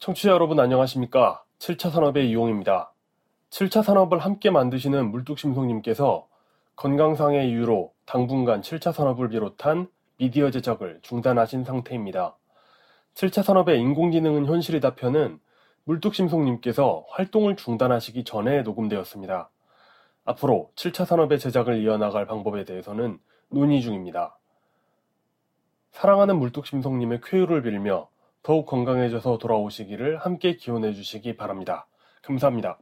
청취자 여러분 안녕하십니까? 7차 산업의 이용입니다. 7차 산업을 함께 만드시는 물뚝심송님께서 건강상의 이유로 당분간 7차 산업을 비롯한 미디어 제작을 중단하신 상태입니다. 7차 산업의 인공지능은 현실이다 편은 물뚝심송님께서 활동을 중단하시기 전에 녹음되었습니다. 앞으로 7차 산업의 제작을 이어나갈 방법에 대해서는 논의 중입니다. 사랑하는 물뚝심송님의 쾌유를 빌며 더욱 건강해져서 돌아오시기를 함께 기원해 주시기 바랍니다. 감사합니다.